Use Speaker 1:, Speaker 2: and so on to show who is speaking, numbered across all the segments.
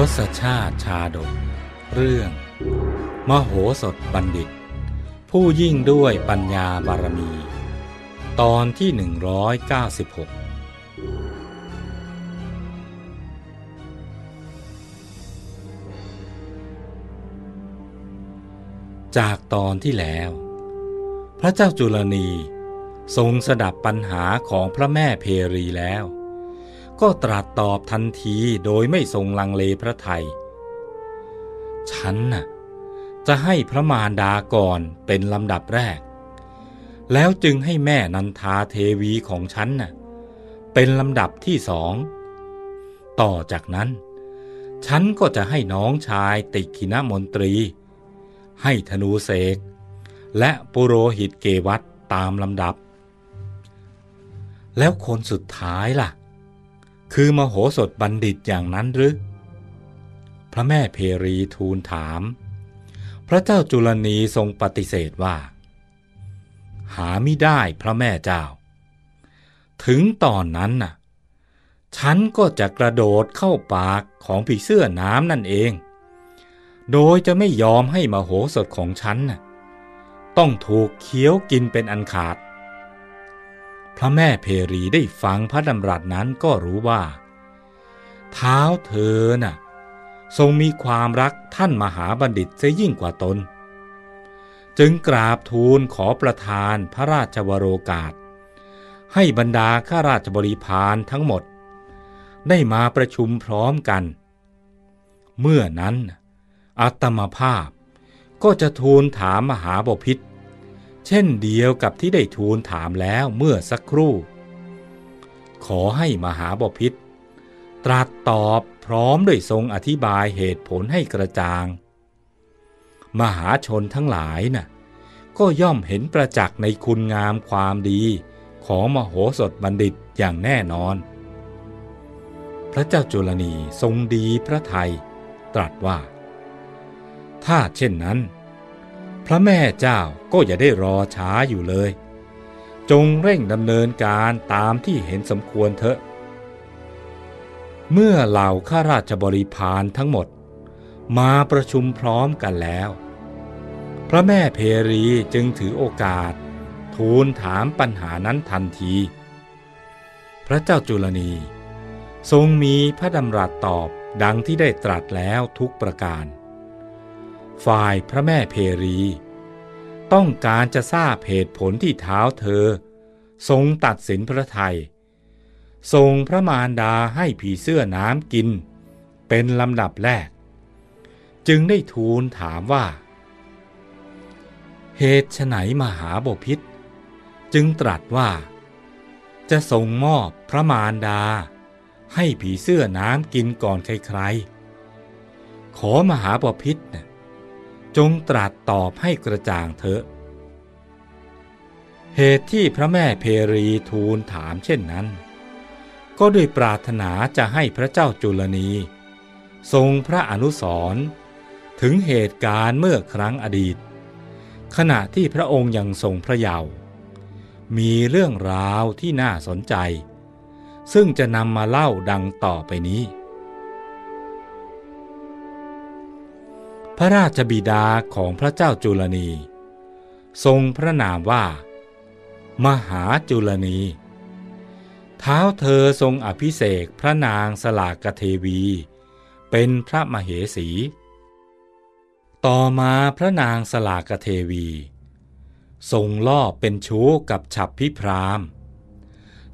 Speaker 1: ทศชาติชาดก เรื่อง มโหสถบัณฑิต ผู้ยิ่งด้วยปัญญาบารมี ตอนที่ 196 จากตอนที่แล้ว พระเจ้าจุลนีทรงสดับปัญหาของพระแม่เพรีแล้ว ก็ตรัสตอบทันทีโดยไม่ทรงลังเลพระไทย ฉันน่ะจะให้พระมารดาก่อนเป็นลำดับแรก แล้วจึงให้แม่นันทาเทวีของฉันน่ะเป็นลำดับที่สอง ต่อจากนั้น ฉันก็จะให้น้องชายติกินมนตรี ให้ธนูเสก และปุโรหิตเกวัตตามลำดับ แล้วคนสุดท้ายล่ะ คือมโหสถบัณฑิตอย่างนั้นหรือ พระแม่เพรีทูลถาม พระเจ้าจุลนีทรงปฏิเสธว่า หาไม่ได้พระแม่เจ้า ถึงตอนนั้นน่ะ ฉันก็จะกระโดดเข้าปากของผีเสื้อน้ำนั่นเอง โดยจะไม่ยอมให้มโหสถของฉันน่ะต้องถูกเคี้ยวกินเป็นอันขาด พระแม่เพรีได้ฟังพระดำรัสนั้นก็รู้ว่า เท้าเธอน่ะ ทรงมีความรักท่านมหาบัณฑิตเสียยิ่งกว่าตน จึงกราบทูลขอประทานพระราชวโรกาส ให้บรรดาข้าราชบริพารทั้งหมด ได้มาประชุมพร้อมกัน เมื่อนั้นอัตมภาพก็จะทูลถามมหาบพิษ เช่นเดียวกับที่ได้ทูลถามแล้วเมื่อสักครู่ ขอให้มหาบพิษตรัสตอบพร้อมด้วยทรงอธิบายเหตุผลให้กระจ่าง มหาชนทั้งหลายนะ่ะก็ย่อมเห็นประจักษ์ในคุณงามความดีของมโหสถบัณฑิตอย่างแน่นอน พระเจ้าจุลนีทรงดีพระไทย ตรัสว่า ถ้าเช่นนั้น พระแม่เจ้าก็อย่าได้รอช้าอยู่เลย จงเร่งดำเนินการตามที่เห็นสมควรเถอะ เมื่อเหล่าข้าราชบริพารทั้งหมด มาประชุมพร้อมกันแล้ว พระแม่เพรีจึงถือโอกาส ทูลถามปัญหานั้นทันที พระเจ้าจุลนี ทรงมีพระดำรัสตอบดังที่ได้ตรัสแล้วทุกประการ ฝ่ายพระแม่เพรี ต้องการจะทราบเหตุผลที่เท้าเธอ ทรงตัดสินพระไทยทรงพระมารดาให้ผีเสื้อน้ำกิน เป็นลำดับแรก จึงได้ทูลถามว่า เหตุไฉนมหาบพิษ จึงตรัสว่า จะทรงมอบพระมารดา ให้ผีเสื้อน้ำกินก่อนใครๆขอมหาบพิษนะ จงตรัสตอบให้กระจ่างเถอะ เหตุที่พระแม่เพรีทูลถามเช่นนั้น ก็ด้วยปรารถนาจะให้พระเจ้าจุลนี ทรงพระอนุสรณ์ถึงเหตุการณ์เมื่อครั้งอดีต ขณะที่พระองค์ยังทรงพระเยาว์มีเรื่องราวที่น่าสนใจ ซึ่งจะนำมาเล่าดังต่อไปนี้ พระราชบิดาของพระเจ้าจุลนี ทรงพระนามว่า มหาจุลนี เท้าเธอทรงอภิเษกพระนางสลากเทวี เป็นพระมเหสี ต่อมาพระนางสลากเทวี ทรงล่อเป็นชู้กับฉับพิพราม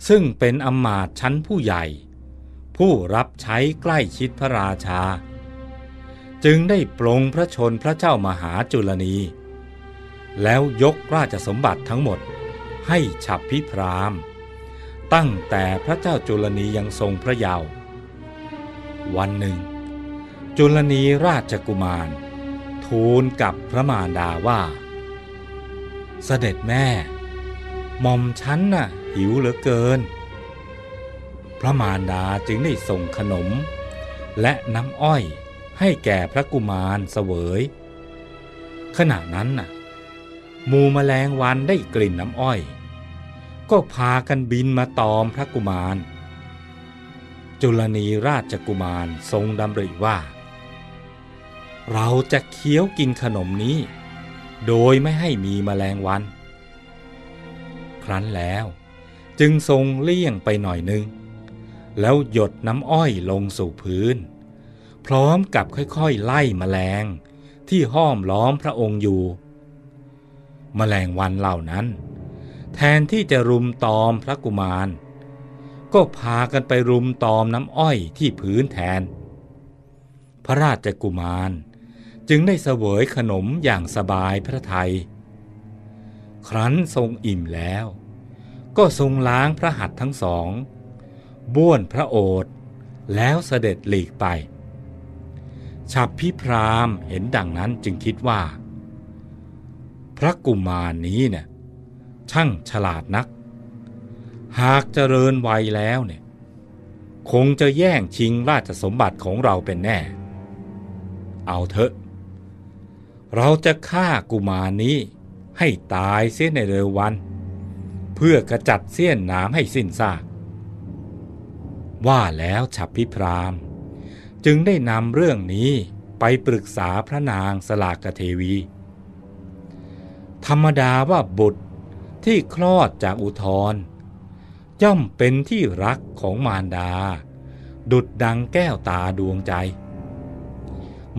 Speaker 1: ซึ่งเป็นอมาตชั้นผู้ใหญ่ ผู้รับใช้ใกล้ชิดพระราชา จึงได้ปลงพระชนพระเจ้ามหาจุลนี แล้วยกราชสมบัติทั้งหมดให้ฉับพิพรามตั้งแต่พระเจ้าจุลนียังทรงพระเยาว์วันหนึ่ง จุลนีราชกุมาร ทูลกับพระมารดาว่า เสด็จแม่หม่อมฉันน่ะหิวเหลือเกิน พระมารดาจึงได้ส่งขนม และน้ำอ้อย ให้แก่พระกุมารเสวย ขณะนั้นน่ะมูแมลงวันได้กลิ่นน้ำอ้อย ก็พากันบินมาตอมพระกุมาร จุลนีราชกุมารทรงดำริว่า เราจะเคี้ยวกินขนมนี้ โดยไม่ให้มีแมลงวัน ครั้นแล้วจึงทรงเลี่ยงไปหน่อยนึง แล้วหยดน้ำอ้อยลงสู่พื้น พร้อมกับค่อยๆไล่มแมลงที่ห้อมล้อมพระองค์อยู่มแมลงวันเหล่านั้น แทนที่จะรุมตอมพระกุมาร ก็พากันไปรุมตอมน้ำอ้อยที่พื้นแทน พระราชกุมารจึงได้เสวยขนมอย่างสบายพระทัย ครั้นทรงอิ่มแล้ว ก็ทรงล้างพระหัตถ์ทั้งสอง บ้วนพระโอษฐ์แล้วเสด็จหลีกไป ฉับพิพรามเห็นดังนั้นจึงคิดว่า พระกุมารนี้เนี่ยช่างฉลาดนัก หากเจริญวัยแล้วเนี่ยคงจะแย่งชิงราชสมบัติของเราเป็นแน่ เอาเถอะ เราจะฆ่ากุมารนี้ให้ตายเสียในเร็ววัน เพื่อกระจัดเสี้ยนน้ำให้สิ้นซาก ว่าแล้วฉับพิพราม จึงได้นำเรื่องนี้ไปปรึกษาพระนางสลากเทวี ธรรมดาว่าบุตรที่คลอดจากอุทรย่อมเป็นที่รักของมารดา ดุดดังแก้วตาดวงใจ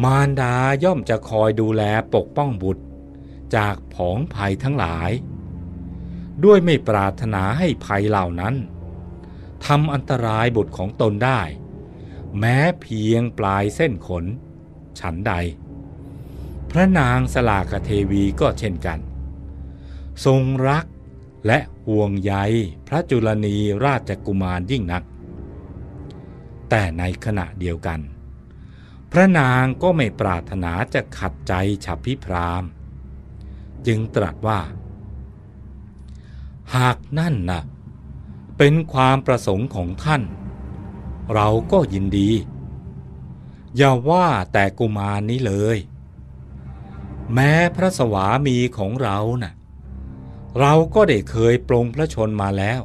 Speaker 1: มารดาย่อมจะคอยดูแลปกป้องบุตร จากผองภัยทั้งหลาย ด้วยไม่ปรารถนาให้ภัยเหล่านั้นทำอันตรายบุตรของตนได้ แม้เพียงปลายเส้นขน ฉันใด พระนางสลากเทวีก็เช่นกัน ทรงรักและห่วงใยพระจุลนีราชกุมารยิ่งนัก แต่ในขณะเดียวกัน พระนางก็ไม่ปรารถนาจะขัดใจฉับพิพรามจึงตรัสว่า หากนั่นนะ่ะ เป็นความประสงค์ของท่าน เราก็ยินดี อย่าว่าแต่กุมารนี้เลย แม้พระสวามีของเรานะ่ะ เราก็ได้เคยปรงพระชนมาแล้ว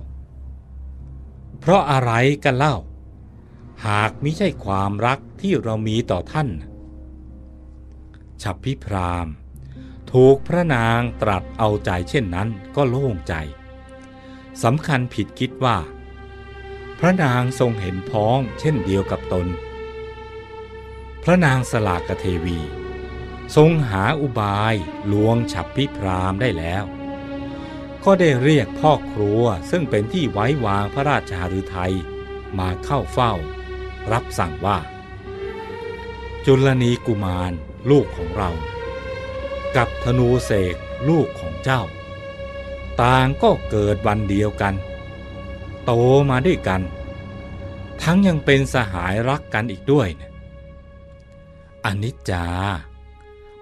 Speaker 1: เพราะอะไรกันเล่า หากมิใช่ความรักที่เรามีต่อท่าน ฉับพิพรามถูกพระนางตรัสเอาใจเช่นนั้นก็โล่งใจสำคัญผิดคิดว่า พระนางทรงเห็นพ้องเช่นเดียวกับตน พระนางสลากเทวี ทรงหาอุบายลวงฉับพิพรามได้แล้ว ก็ได้เรียกพ่อครัวซึ่งเป็นที่ไว้วางพระราชาฤทัยมาเข้าเฝ้า รับสั่งว่า จุลนีกุมารลูกของเรา กับธนูเสกลูกของเจ้า ต่างก็เกิดวันเดียวกัน โตมาด้วยกัน ทั้งยังเป็นสหายรักกันอีกด้วยนะอนิจจา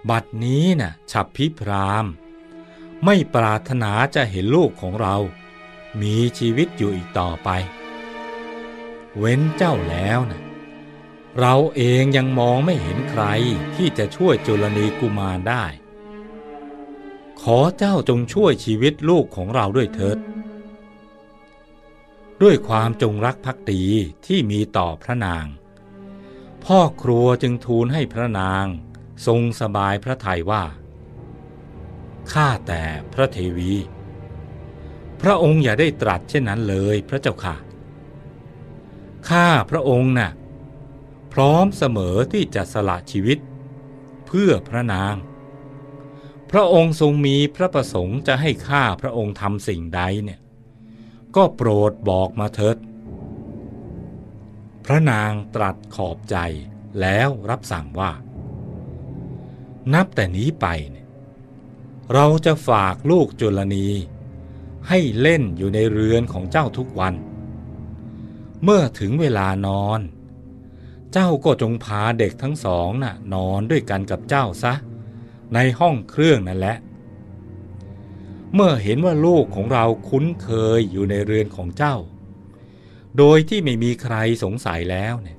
Speaker 1: บัดนี้นะ่ะฉับพิพราม ไม่ปรารถนาจะเห็นลูกของเรา มีชีวิตอยู่อีกต่อไป เว้นเจ้าแล้วนะเราเองยังมองไม่เห็นใครที่จะช่วยจุลนีกุมารได้ ขอเจ้าจงช่วยชีวิตลูกของเราด้วยเถิด ด้วยความจงรักภักดีที่มีต่อพระนาง พ่อครัวจึงทูลให้พระนางทรงสบายพระทัยว่า ข้าแต่พระเทวี พระองค์อย่าได้ตรัสเช่นนั้นเลยพระเจ้าค่ะ ข้าพระองค์นะ่ะพร้อมเสมอที่จะสละชีวิต เพื่อพระนาง พระองค์ทรงมีพระประสงค์จะให้ข้าพระองค์ทำสิ่งใดเนี่ย ก็โปรดบอกมาเถิด พระนางตรัสขอบใจแล้วรับสั่งว่า นับแต่นี้ไปเนี่ยเราจะฝากลูกจุลนีให้เล่นอยู่ในเรือนของเจ้าทุกวัน เมื่อถึงเวลานอน เจ้าก็จงพาเด็กทั้งสองน่ะนอนด้วยกันกับเจ้าซะ ในห้องเครื่องนั่นแหละ เมื่อเห็นว่าลูกของเราคุ้นเคยอยู่ในเรือนของเจ้า โดยที่ไม่มีใครสงสัยแล้วเนี่ย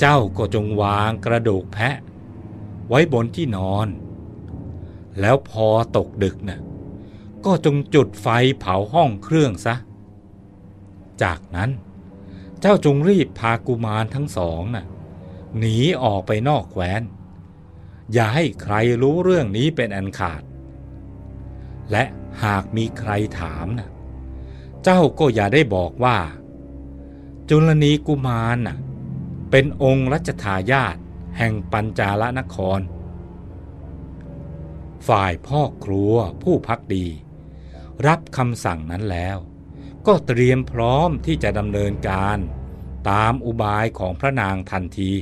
Speaker 1: เจ้าก็จงวางกระดูกแพะ ไว้บนที่นอน แล้วพอตกดึกนะ่ะก็จงจุดไฟเผาห้องเครื่องซะ จากนั้นเจ้าจงรีบพากุมารทั้งสองนะ่ะหนีออกไปนอกแคว้น อย่าให้ใครรู้เรื่องนี้เป็นอันขาด และหากมีใครถามนะเจ้าก็อย่าได้บอกว่า จุลนีกุมารน่ะเป็นองค์รัชทายาทแห่งปัญจาลนคร ฝ่ายพ่อครัวผู้พักดี รับคำสั่งนั้นแล้ว ก็เตรียมพร้อมที่จะดำเนินการตามอุบายของพระนางทันที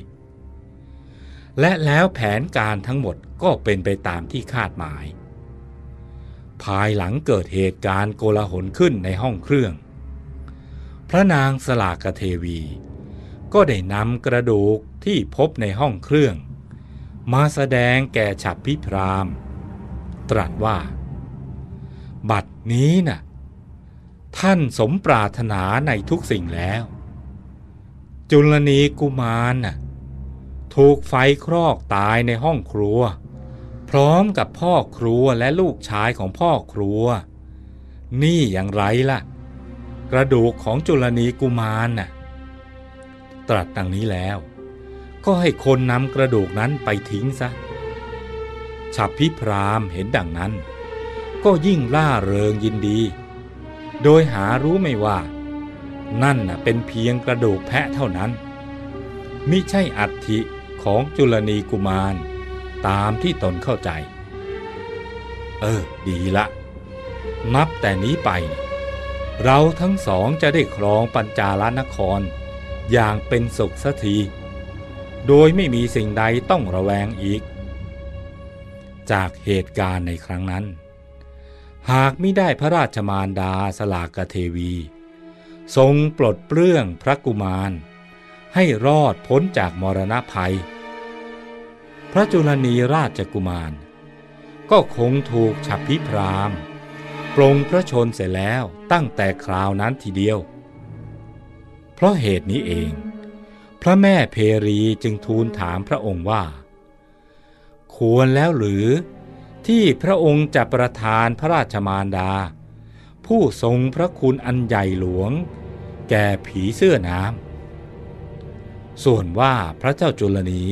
Speaker 1: และแล้วแผนการทั้งหมดก็เป็นไปตามที่คาดหมาย ภายหลังเกิดเหตุการณ์โกลาหลขึ้นในห้องเครื่อง พระนางสลากเทวี ก็ได้นำกระดูกที่พบในห้องเครื่อง มาแสดงแก่ฉับพิพรามตรัสว่า บัดนี้น่ะ ท่านสมปรารถนาในทุกสิ่งแล้ว จุลนีกุมารน่ะถูกไฟครอกตายในห้องครัว พร้อมกับพ่อครัวและลูกชายของพ่อครัว นี่อย่างไรล่ะ กระดูกของจุลนีกุมารน่ะตรัสดังนี้แล้ว ก็ให้คนนำกระดูกนั้นไปทิ้งซะฉับพิพรามเห็นดังนั้น ก็ยิ่งล่าเริงยินดี โดยหารู้ไม่ว่า นั่นน่ะเป็นเพียงกระดูกแพะเท่านั้น มิใช่อัฐิของจุลนีกุมาร ตามที่ตนเข้าใจ เออ ดีละ นับแต่นี้ไป เราทั้งสองจะได้ครองปัญจาลนคร อย่างเป็นสุขสักที โดยไม่มีสิ่งใดต้องระแวงอีก จากเหตุการณ์ในครั้งนั้น หากไม่ได้พระราชมารดาสลากเทวี ทรงปลดเปลื้องพระกุมาร ให้รอดพ้นจากมรณะภัย ระจุลนีราชกุมาร ก็คงถูกฉับพิพรามปรงพระชนเสร็จแล้วตั้งแต่คราวนั้นทีเดียว เพราะเหตุนี้เอง พระแม่เพรีจึงทูลถามพระองค์ว่า ควรแล้วหรือที่พระองค์จะประทานพระราชมารดา ผู้ทรงพระคุณอันใหญ่หลวง แก่ผีเสื้อน้ำส่วนว่าพระเจ้าจุลนี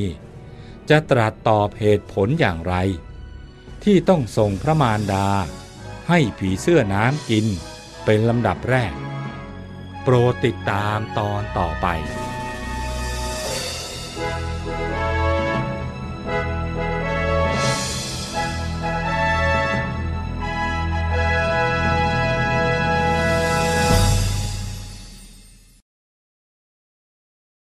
Speaker 1: จะตรัสตอบเหตุผลอย่างไร ที่ต้องส่งพระมารดา ให้ผีเสื้อน้ำกินเป็นลำดับแรก โปรดติดตามตอนต่อไป